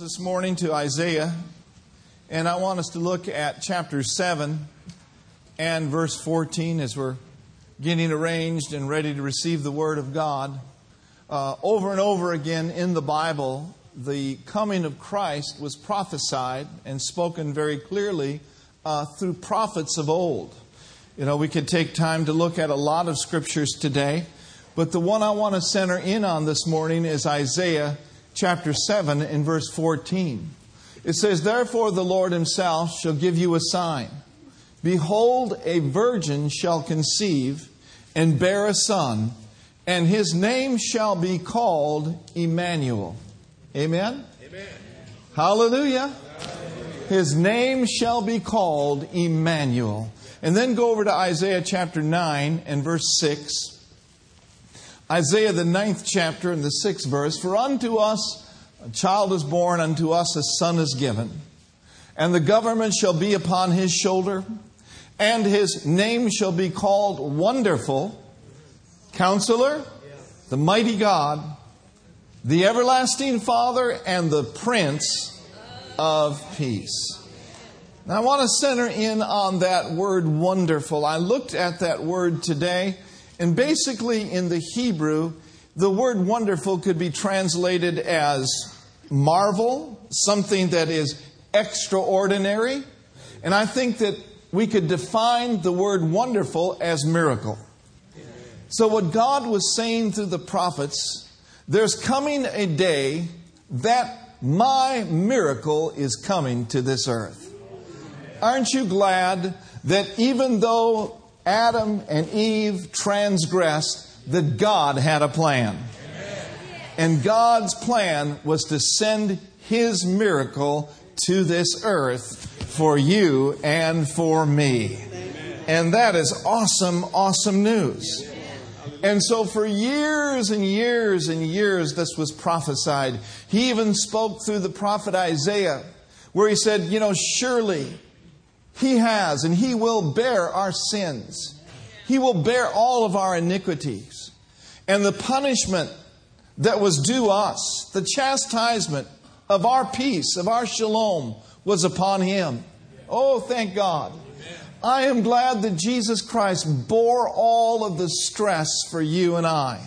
this morning to Isaiah, and I want us to look at chapter 7 and verse 14 as we're getting arranged and ready to receive the Word of God. Uh, over and over again in the Bible, the coming of Christ was prophesied and spoken very clearly uh, through prophets of old. You know, we could take time to look at a lot of scriptures today, but the one I want to center in on this morning is Isaiah chapter 7 in verse 14. It says, Therefore the Lord himself shall give you a sign. Behold, a virgin shall conceive and bear a son, and his name shall be called Emmanuel. Amen? Amen. Hallelujah. His name shall be called Emmanuel. And then go over to Isaiah chapter 9 and verse 6. Isaiah, the ninth chapter, and the sixth verse For unto us a child is born, unto us a son is given, and the government shall be upon his shoulder, and his name shall be called Wonderful, Counselor, the Mighty God, the Everlasting Father, and the Prince of Peace. Now, I want to center in on that word wonderful. I looked at that word today and basically, in the Hebrew, the word wonderful could be translated as marvel, something that is extraordinary. And I think that we could define the word wonderful as miracle. So, what God was saying through the prophets, there's coming a day that my miracle is coming to this earth. Aren't you glad that even though Adam and Eve transgressed, that God had a plan. And God's plan was to send His miracle to this earth for you and for me. And that is awesome, awesome news. And so, for years and years and years, this was prophesied. He even spoke through the prophet Isaiah, where he said, You know, surely he has, and He will bear our sins. He will bear all of our iniquities. And the punishment that was due us, the chastisement of our peace, of our shalom, was upon Him. Oh, thank God. I am glad that Jesus Christ bore all of the stress for you and I.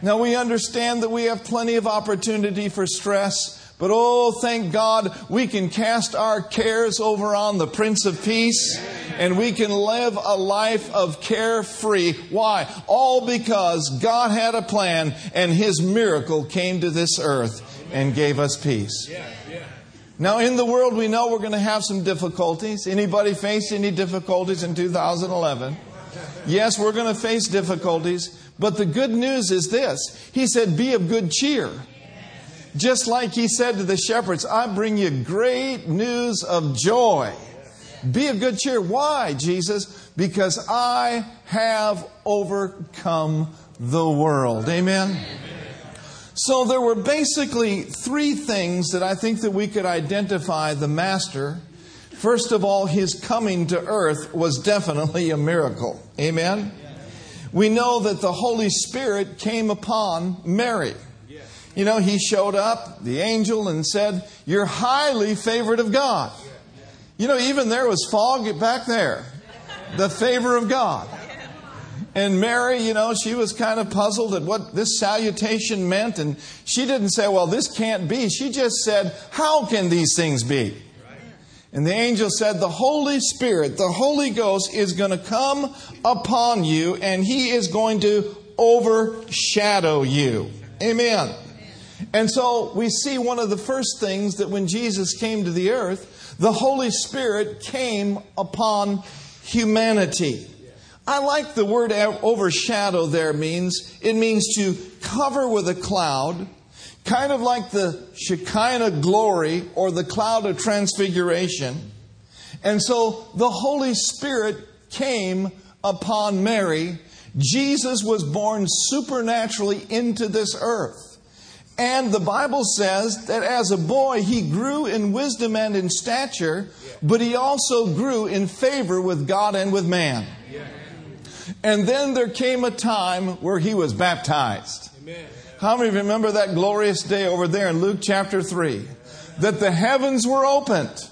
Now we understand that we have plenty of opportunity for stress. But oh, thank God we can cast our cares over on the Prince of Peace and we can live a life of carefree. Why? All because God had a plan and His miracle came to this earth and gave us peace. Now, in the world, we know we're going to have some difficulties. Anybody face any difficulties in 2011? Yes, we're going to face difficulties, but the good news is this He said, Be of good cheer. Just like he said to the shepherds, I bring you great news of joy. Be of good cheer. Why, Jesus? Because I have overcome the world. Amen. So there were basically three things that I think that we could identify the master. First of all, his coming to earth was definitely a miracle. Amen. We know that the Holy Spirit came upon Mary. You know, he showed up, the angel, and said, You're highly favored of God. You know, even there was fog back there. The favor of God. And Mary, you know, she was kind of puzzled at what this salutation meant. And she didn't say, Well, this can't be. She just said, How can these things be? And the angel said, The Holy Spirit, the Holy Ghost, is going to come upon you and he is going to overshadow you. Amen. And so we see one of the first things that when Jesus came to the earth, the Holy Spirit came upon humanity. I like the word overshadow there means. It means to cover with a cloud, kind of like the Shekinah glory or the cloud of transfiguration. And so the Holy Spirit came upon Mary. Jesus was born supernaturally into this earth. And the Bible says that as a boy, he grew in wisdom and in stature, but he also grew in favor with God and with man. And then there came a time where he was baptized. How many remember that glorious day over there in Luke chapter 3? That the heavens were opened.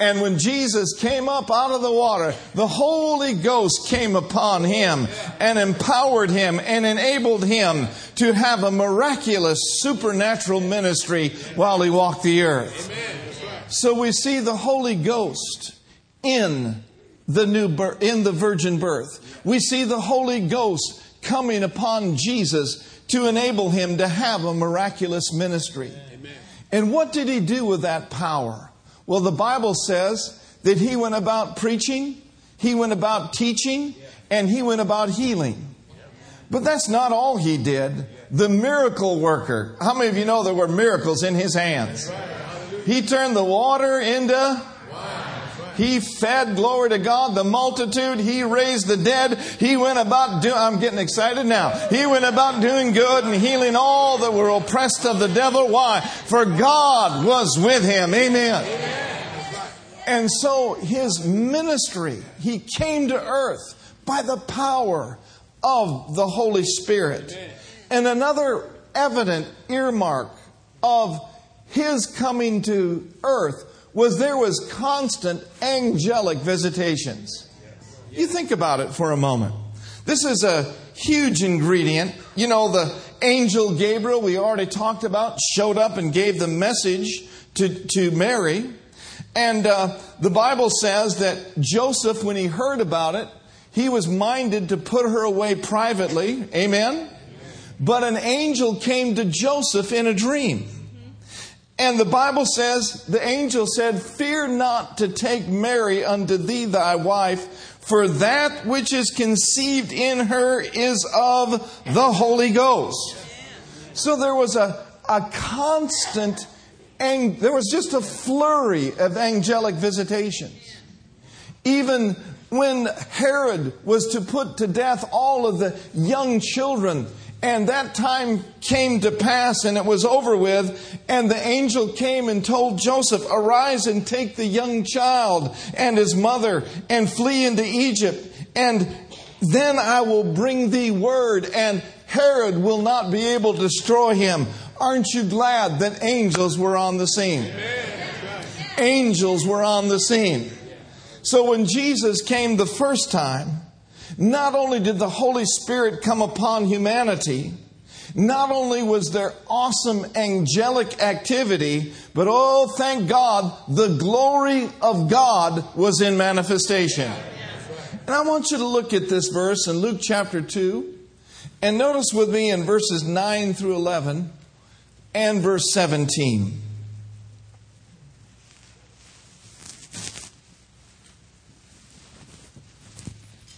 And when Jesus came up out of the water, the Holy Ghost came upon him and empowered him and enabled him to have a miraculous supernatural ministry while he walked the earth. So we see the Holy Ghost in the new birth, in the virgin birth. We see the Holy Ghost coming upon Jesus to enable him to have a miraculous ministry. And what did he do with that power? Well, the Bible says that he went about preaching, he went about teaching, and he went about healing. But that's not all he did. The miracle worker. How many of you know there were miracles in his hands? He turned the water into he fed, glory to God, the multitude. He raised the dead. He went about doing, I'm getting excited now. He went about doing good and healing all that were oppressed of the devil. Why? For God was with him. Amen. And so his ministry, he came to earth by the power of the Holy Spirit. And another evident earmark of his coming to earth was there was constant angelic visitations. You think about it for a moment. This is a huge ingredient. You know, the angel Gabriel, we already talked about, showed up and gave the message to, to Mary. And uh, the Bible says that Joseph, when he heard about it, he was minded to put her away privately. Amen? But an angel came to Joseph in a dream. And the Bible says, the angel said, Fear not to take Mary unto thee thy wife, for that which is conceived in her is of the Holy Ghost. So there was a, a constant, and there was just a flurry of angelic visitations. Even when Herod was to put to death all of the young children and that time came to pass and it was over with. And the angel came and told Joseph, Arise and take the young child and his mother and flee into Egypt. And then I will bring thee word, and Herod will not be able to destroy him. Aren't you glad that angels were on the scene? Angels were on the scene. So when Jesus came the first time, not only did the Holy Spirit come upon humanity, not only was there awesome angelic activity, but oh, thank God, the glory of God was in manifestation. And I want you to look at this verse in Luke chapter 2, and notice with me in verses 9 through 11 and verse 17.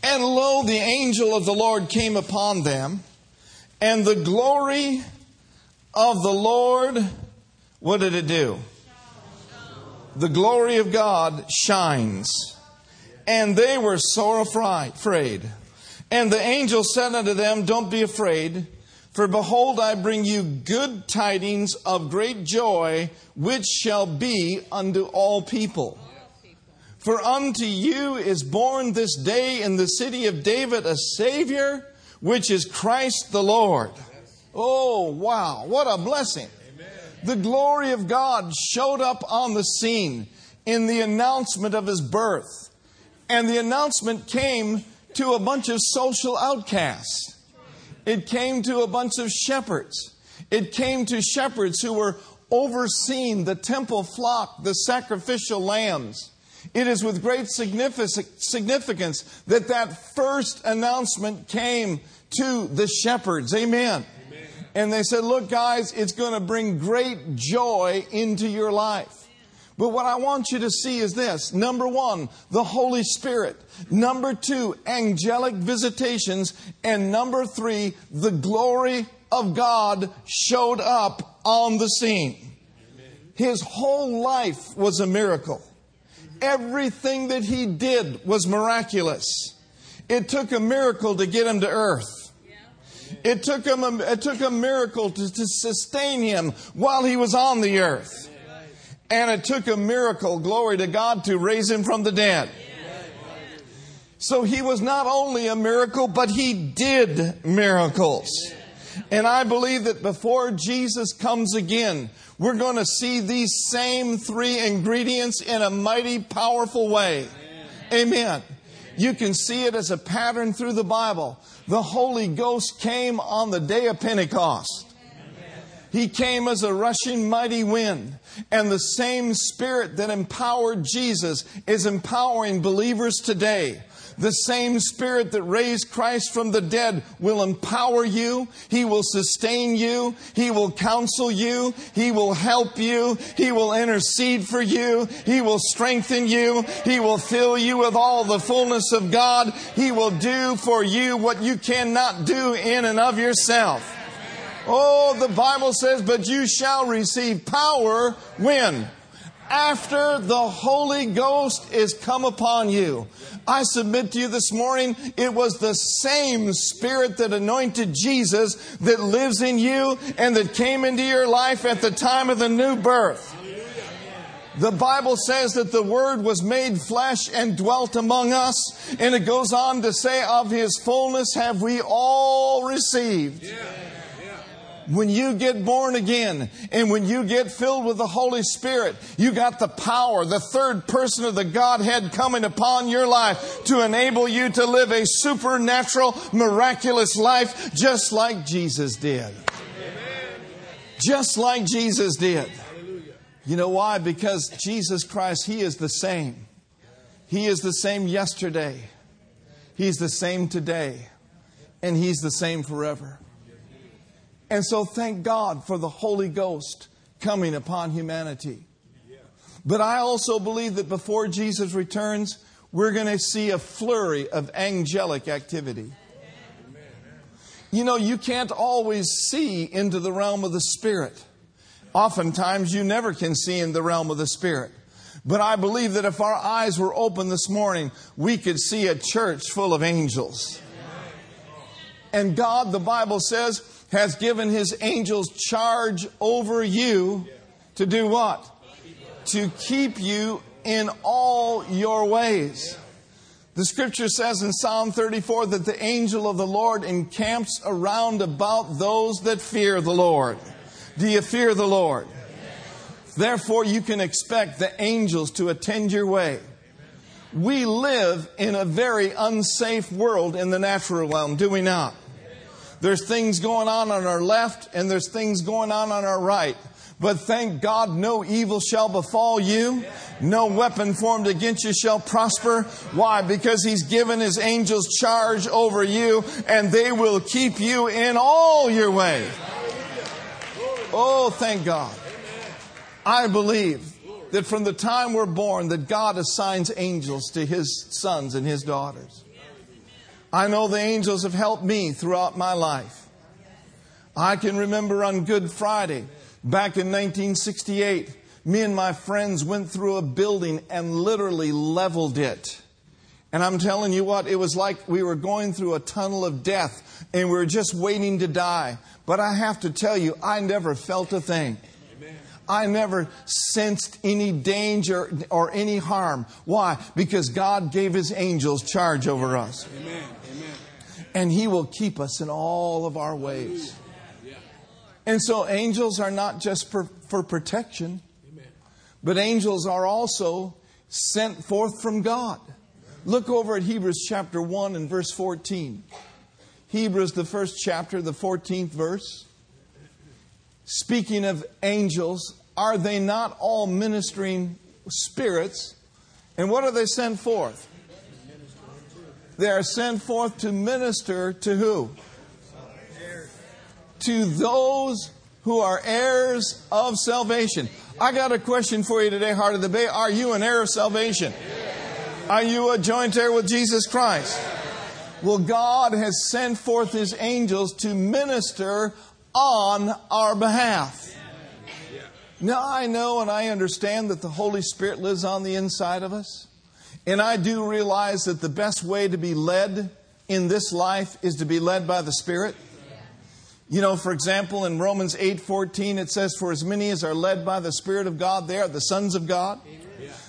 And lo, the angel of the Lord came upon them, and the glory of the Lord, what did it do? The glory of God shines. And they were sore afraid. And the angel said unto them, Don't be afraid, for behold, I bring you good tidings of great joy, which shall be unto all people. For unto you is born this day in the city of David a Savior, which is Christ the Lord. Oh, wow. What a blessing. The glory of God showed up on the scene in the announcement of his birth. And the announcement came to a bunch of social outcasts. It came to a bunch of shepherds. It came to shepherds who were overseeing the temple flock, the sacrificial lambs. It is with great significance that that first announcement came to the shepherds. Amen. Amen. And they said, Look, guys, it's going to bring great joy into your life. But what I want you to see is this number one, the Holy Spirit. Number two, angelic visitations. And number three, the glory of God showed up on the scene. His whole life was a miracle. Everything that he did was miraculous. It took a miracle to get him to earth. It took him a, it took a miracle to, to sustain him while he was on the earth. And it took a miracle, glory to God, to raise him from the dead. So he was not only a miracle, but he did miracles. And I believe that before Jesus comes again, we're going to see these same three ingredients in a mighty, powerful way. Amen. You can see it as a pattern through the Bible. The Holy Ghost came on the day of Pentecost. He came as a rushing mighty wind. And the same spirit that empowered Jesus is empowering believers today. The same Spirit that raised Christ from the dead will empower you. He will sustain you. He will counsel you. He will help you. He will intercede for you. He will strengthen you. He will fill you with all the fullness of God. He will do for you what you cannot do in and of yourself. Oh, the Bible says, but you shall receive power when? After the Holy Ghost is come upon you. I submit to you this morning, it was the same Spirit that anointed Jesus that lives in you and that came into your life at the time of the new birth. The Bible says that the Word was made flesh and dwelt among us. And it goes on to say, Of His fullness have we all received. Yeah when you get born again and when you get filled with the Holy Spirit, you got the power, the third person of the Godhead coming upon your life to enable you to live a supernatural, miraculous life just like Jesus did. Just like Jesus did. You know why? Because Jesus Christ, He is the same. He is the same yesterday. He's the same today. And He's the same forever. And so thank God for the Holy Ghost coming upon humanity. But I also believe that before Jesus returns, we're going to see a flurry of angelic activity. You know, you can't always see into the realm of the Spirit. Oftentimes, you never can see in the realm of the Spirit. But I believe that if our eyes were open this morning, we could see a church full of angels. And God, the Bible says, has given his angels charge over you to do what? To keep you in all your ways. The scripture says in Psalm 34 that the angel of the Lord encamps around about those that fear the Lord. Do you fear the Lord? Therefore, you can expect the angels to attend your way. We live in a very unsafe world in the natural realm, do we not? There's things going on on our left and there's things going on on our right. But thank God no evil shall befall you. No weapon formed against you shall prosper. Why? Because He's given His angels charge over you and they will keep you in all your way. Oh, thank God. I believe that from the time we're born that God assigns angels to His sons and His daughters. I know the angels have helped me throughout my life. I can remember on Good Friday, back in 1968, me and my friends went through a building and literally leveled it. And I'm telling you what, it was like we were going through a tunnel of death and we were just waiting to die. But I have to tell you, I never felt a thing. I never sensed any danger or any harm. Why? Because God gave His angels charge over us. Amen. And He will keep us in all of our ways. And so angels are not just for, for protection, but angels are also sent forth from God. Look over at Hebrews chapter 1 and verse 14. Hebrews, the first chapter, the 14th verse. Speaking of angels, are they not all ministering spirits? And what are they sent forth? They are sent forth to minister to who? To those who are heirs of salvation. I got a question for you today, Heart of the Bay. Are you an heir of salvation? Are you a joint heir with Jesus Christ? Well, God has sent forth His angels to minister on our behalf. Now, I know and I understand that the Holy Spirit lives on the inside of us. And I do realize that the best way to be led in this life is to be led by the Spirit. You know, for example, in Romans 8:14 it says for as many as are led by the spirit of God they are the sons of God.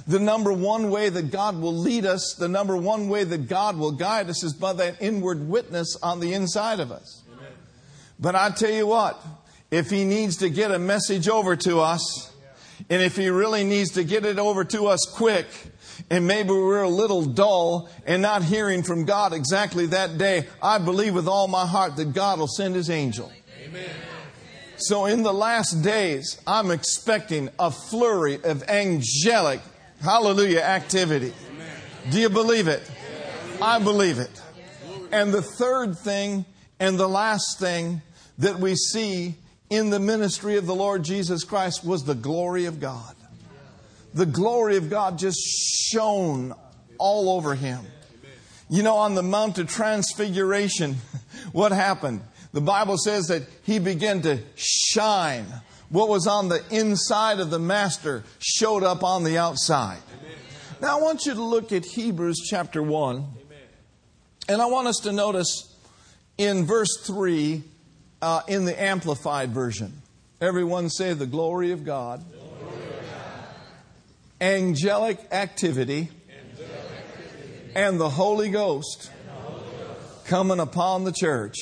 The number one way that God will lead us, the number one way that God will guide us is by that inward witness on the inside of us. But I tell you what, if he needs to get a message over to us, and if he really needs to get it over to us quick, and maybe we're a little dull and not hearing from God exactly that day, I believe with all my heart that God will send his angel. Amen. So in the last days, I'm expecting a flurry of angelic, hallelujah, activity. Do you believe it? I believe it. And the third thing and the last thing that we see in the ministry of the Lord Jesus Christ was the glory of God. The glory of God just shone all over him. You know, on the Mount of Transfiguration, what happened? The Bible says that he began to shine. What was on the inside of the master showed up on the outside. Now, I want you to look at Hebrews chapter 1. And I want us to notice in verse 3 uh, in the Amplified Version. Everyone say, The glory of God. Angelic, activity. And, the Holy Ghost, coming upon the church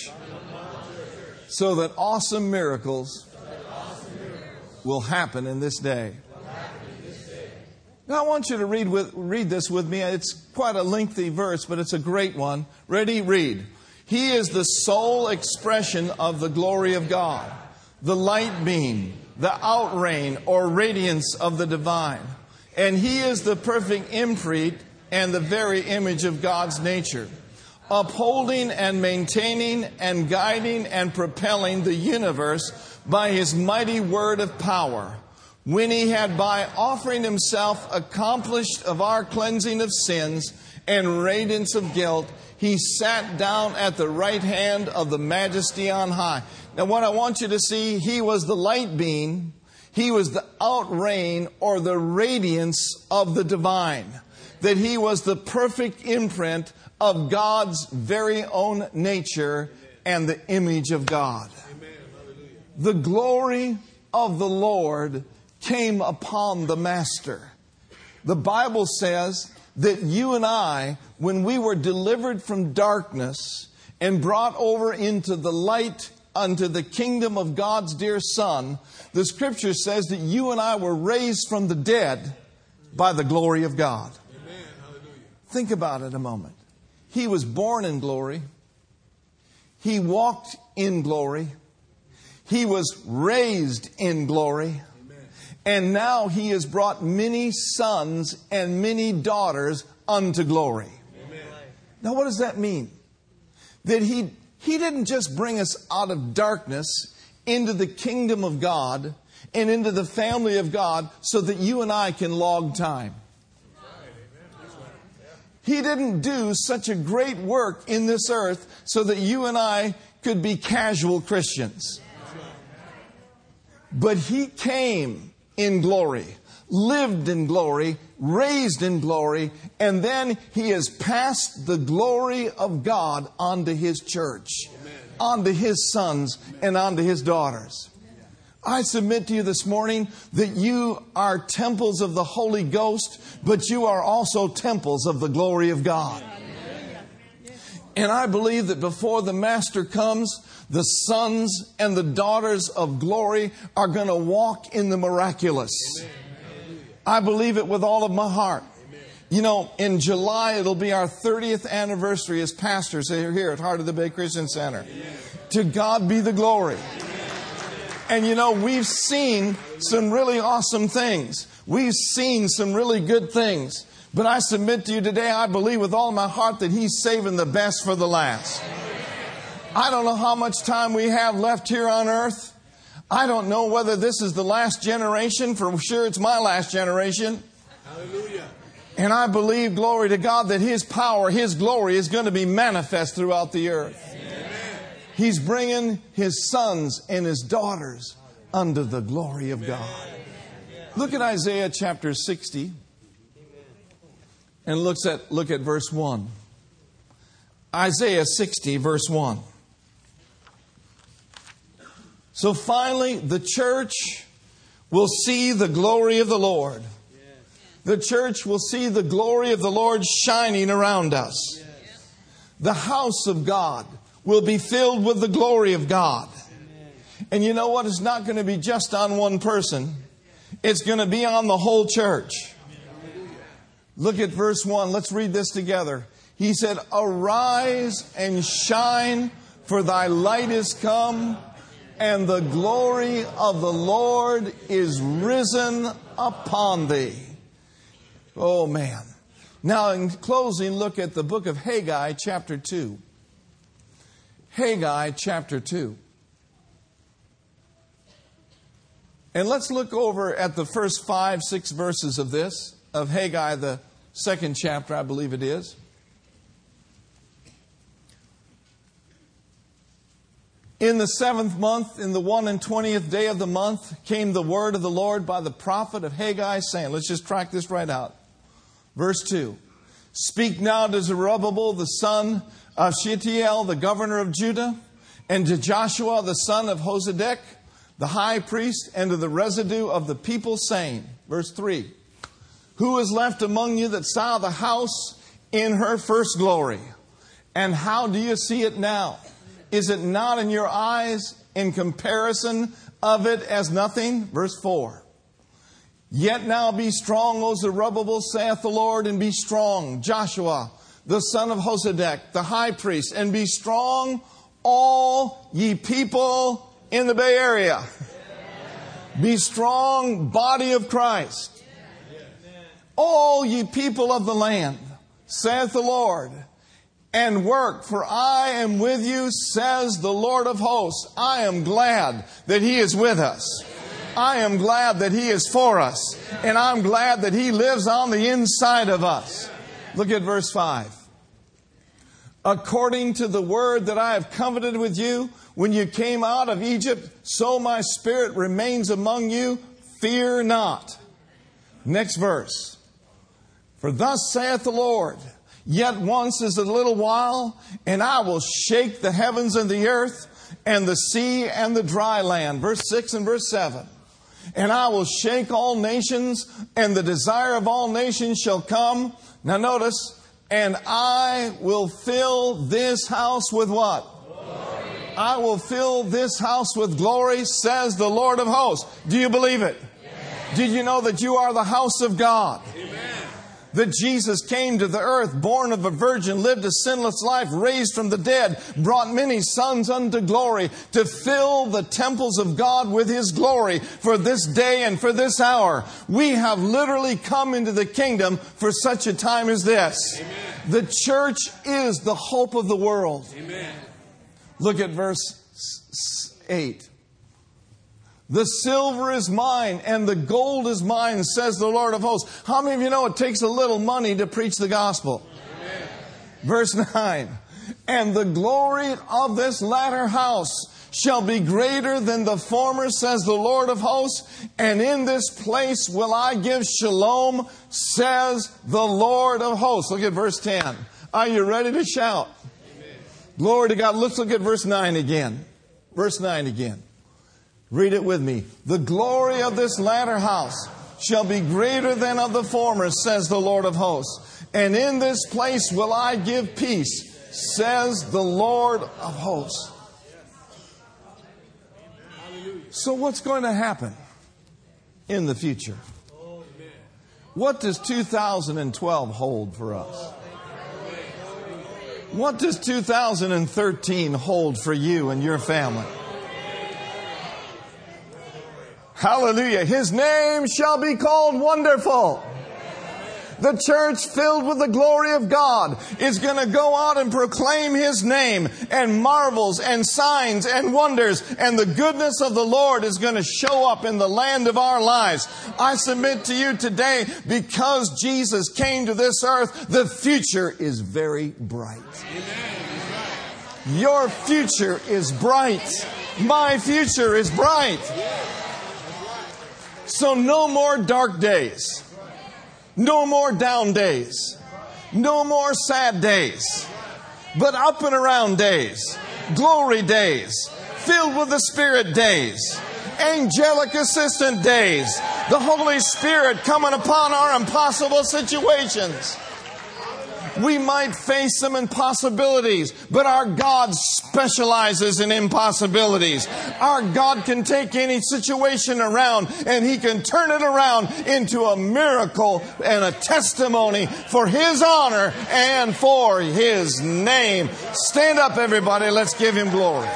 so that awesome miracles will happen in this day. Now, I want you to read, with, read this with me. It's quite a lengthy verse, but it's a great one. Ready? Read. He is the sole expression of the glory of God, the light beam, the outraying or radiance of the divine. And He is the perfect imprint and the very image of God's nature upholding and maintaining and guiding and propelling the universe by his mighty word of power. When he had by offering himself accomplished of our cleansing of sins and radiance of guilt, he sat down at the right hand of the majesty on high. Now, what I want you to see, he was the light being, he was the outraying or the radiance of the divine, that he was the perfect imprint of God's very own nature and the image of God. The glory of the Lord came upon the Master. The Bible says that you and I, when we were delivered from darkness and brought over into the light unto the kingdom of God's dear Son, the scripture says that you and I were raised from the dead by the glory of God. Think about it a moment. He was born in glory. He walked in glory. He was raised in glory. And now he has brought many sons and many daughters unto glory. Amen. Now, what does that mean? That he, he didn't just bring us out of darkness into the kingdom of God and into the family of God so that you and I can log time. He didn't do such a great work in this earth so that you and I could be casual Christians. But He came in glory, lived in glory, raised in glory, and then He has passed the glory of God onto His church, onto His sons, and onto His daughters. I submit to you this morning that you are temples of the Holy Ghost, but you are also temples of the glory of God. And I believe that before the Master comes, the sons and the daughters of glory are going to walk in the miraculous. I believe it with all of my heart. You know, in July, it'll be our 30th anniversary as pastors here at Heart of the Bay Christian Center. To God be the glory. And you know, we've seen some really awesome things. We've seen some really good things. But I submit to you today, I believe with all my heart that He's saving the best for the last. I don't know how much time we have left here on earth. I don't know whether this is the last generation. For sure, it's my last generation. Hallelujah. And I believe, glory to God, that His power, His glory is going to be manifest throughout the earth. He's bringing his sons and his daughters under the glory of God. Look at Isaiah chapter 60 and looks at, look at verse 1. Isaiah 60, verse 1. So finally, the church will see the glory of the Lord. The church will see the glory of the Lord shining around us. The house of God will be filled with the glory of God. And you know what? It's not going to be just on one person, it's going to be on the whole church. Look at verse 1. Let's read this together. He said, Arise and shine, for thy light is come, and the glory of the Lord is risen upon thee. Oh, man. Now, in closing, look at the book of Haggai, chapter 2. Haggai, chapter 2. And let's look over at the first five, six verses of this, of Haggai, the second chapter, I believe it is. In the seventh month, in the one and twentieth day of the month, came the word of the Lord by the prophet of Haggai, saying, Let's just track this right out. Verse 2 Speak now to Zerubbabel, the son of Shealtiel, the governor of Judah, and to Joshua, the son of Josedech, the high priest, and to the residue of the people, saying, Verse 3 Who is left among you that saw the house in her first glory? And how do you see it now? Is it not in your eyes in comparison of it as nothing? Verse 4. Yet now be strong, O Zerubbabel, saith the Lord, and be strong, Joshua, the son of Josedech, the high priest, and be strong, all ye people in the Bay Area. Be strong, body of Christ. All ye people of the land, saith the Lord and work, for I am with you, says the Lord of hosts. I am glad that He is with us. I am glad that He is for us. And I'm glad that He lives on the inside of us. Look at verse 5. According to the word that I have covenanted with you when you came out of Egypt, so my spirit remains among you. Fear not. Next verse. For thus saith the Lord, Yet once is a little while, and I will shake the heavens and the earth, and the sea and the dry land. Verse 6 and verse 7. And I will shake all nations, and the desire of all nations shall come. Now notice, and I will fill this house with what? Glory. I will fill this house with glory, says the Lord of hosts. Do you believe it? Yes. Did you know that you are the house of God? Amen that Jesus came to the earth, born of a virgin, lived a sinless life, raised from the dead, brought many sons unto glory, to fill the temples of God with His glory for this day and for this hour. We have literally come into the kingdom for such a time as this. Amen. The church is the hope of the world. Amen. Look at verse 8. The silver is mine and the gold is mine, says the Lord of hosts. How many of you know it takes a little money to preach the gospel? Amen. Verse 9. And the glory of this latter house shall be greater than the former, says the Lord of hosts. And in this place will I give shalom, says the Lord of hosts. Look at verse 10. Are you ready to shout? Amen. Glory to God. Let's look at verse 9 again. Verse 9 again. Read it with me. The glory of this latter house shall be greater than of the former, says the Lord of hosts. And in this place will I give peace, says the Lord of hosts. So, what's going to happen in the future? What does 2012 hold for us? What does 2013 hold for you and your family? Hallelujah. His name shall be called Wonderful. The church filled with the glory of God is going to go out and proclaim His name and marvels and signs and wonders and the goodness of the Lord is going to show up in the land of our lives. I submit to you today because Jesus came to this earth, the future is very bright. Your future is bright. My future is bright. So no more dark days. No more down days. No more sad days. But up and around days. Glory days. Filled with the Spirit days. Angelic assistant days. The Holy Spirit coming upon our impossible situations. We might face some impossibilities, but our God specializes in impossibilities. Our God can take any situation around and He can turn it around into a miracle and a testimony for His honor and for His name. Stand up, everybody. Let's give Him glory.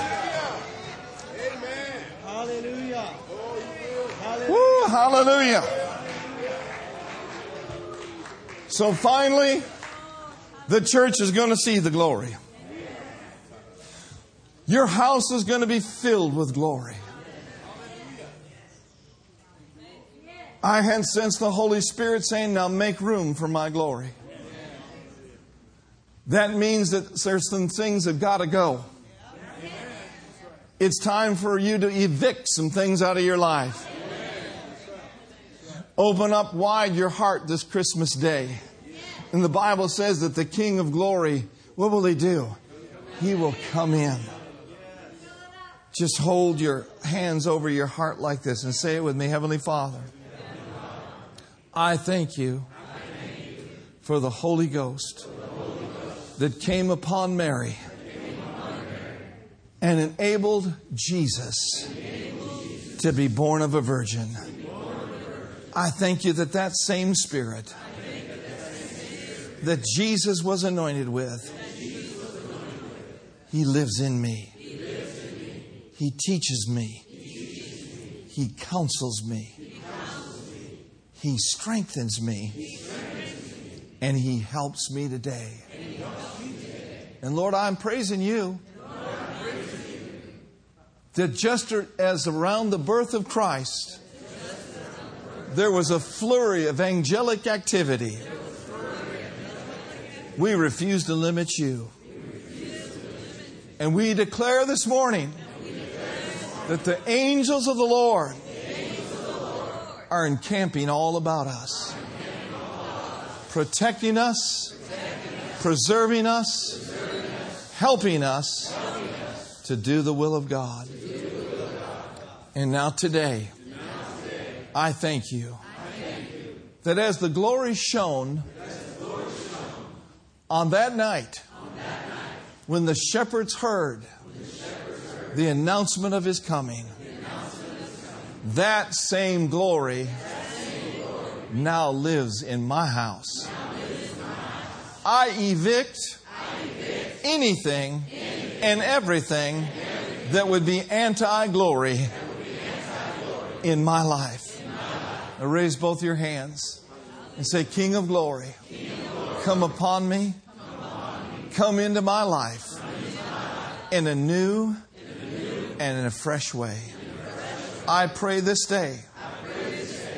Hallelujah. Woo, hallelujah. So finally, the church is going to see the glory. Your house is going to be filled with glory. I had sensed the Holy Spirit saying, Now make room for my glory. That means that there's some things that got to go. It's time for you to evict some things out of your life. Open up wide your heart this Christmas day. And the Bible says that the King of glory, what will he do? He will come in. Just hold your hands over your heart like this and say it with me Heavenly Father, I thank you for the Holy Ghost that came upon Mary and enabled Jesus to be born of a virgin. I thank you that that same Spirit that Jesus was anointed with, He lives in me. He teaches me. He counsels me. He strengthens me. And He helps me today. And Lord, I'm praising you that just er, as around the birth of Christ, there was a flurry of angelic activity. We refuse to limit you. And we declare this morning that the angels of the Lord are encamping all about us, protecting us, preserving us, helping us to do the will of God. And now today, I thank you that as the glory shone on that night when the shepherds heard the announcement of his coming, that same glory now lives in my house. I evict anything and everything that would be anti glory in my life. Now raise both your hands and say, King of glory, come upon me, come into my life in a new and in a fresh way. I pray this day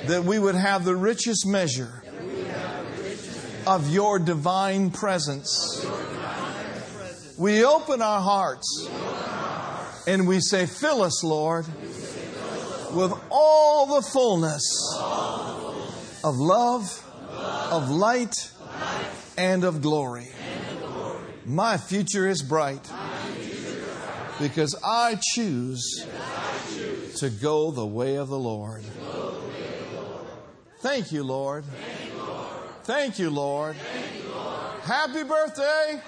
that we would have the richest measure of your divine presence. We open our hearts and we say, Fill us, Lord, with all the fullness of love, of light, and of glory. My future is bright because I choose to go the way of the Lord. Thank you, Lord. Thank you, Lord. Happy birthday,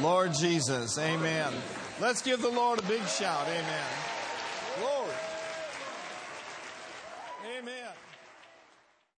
Lord Jesus. Amen. Let's give the Lord a big shout. Amen.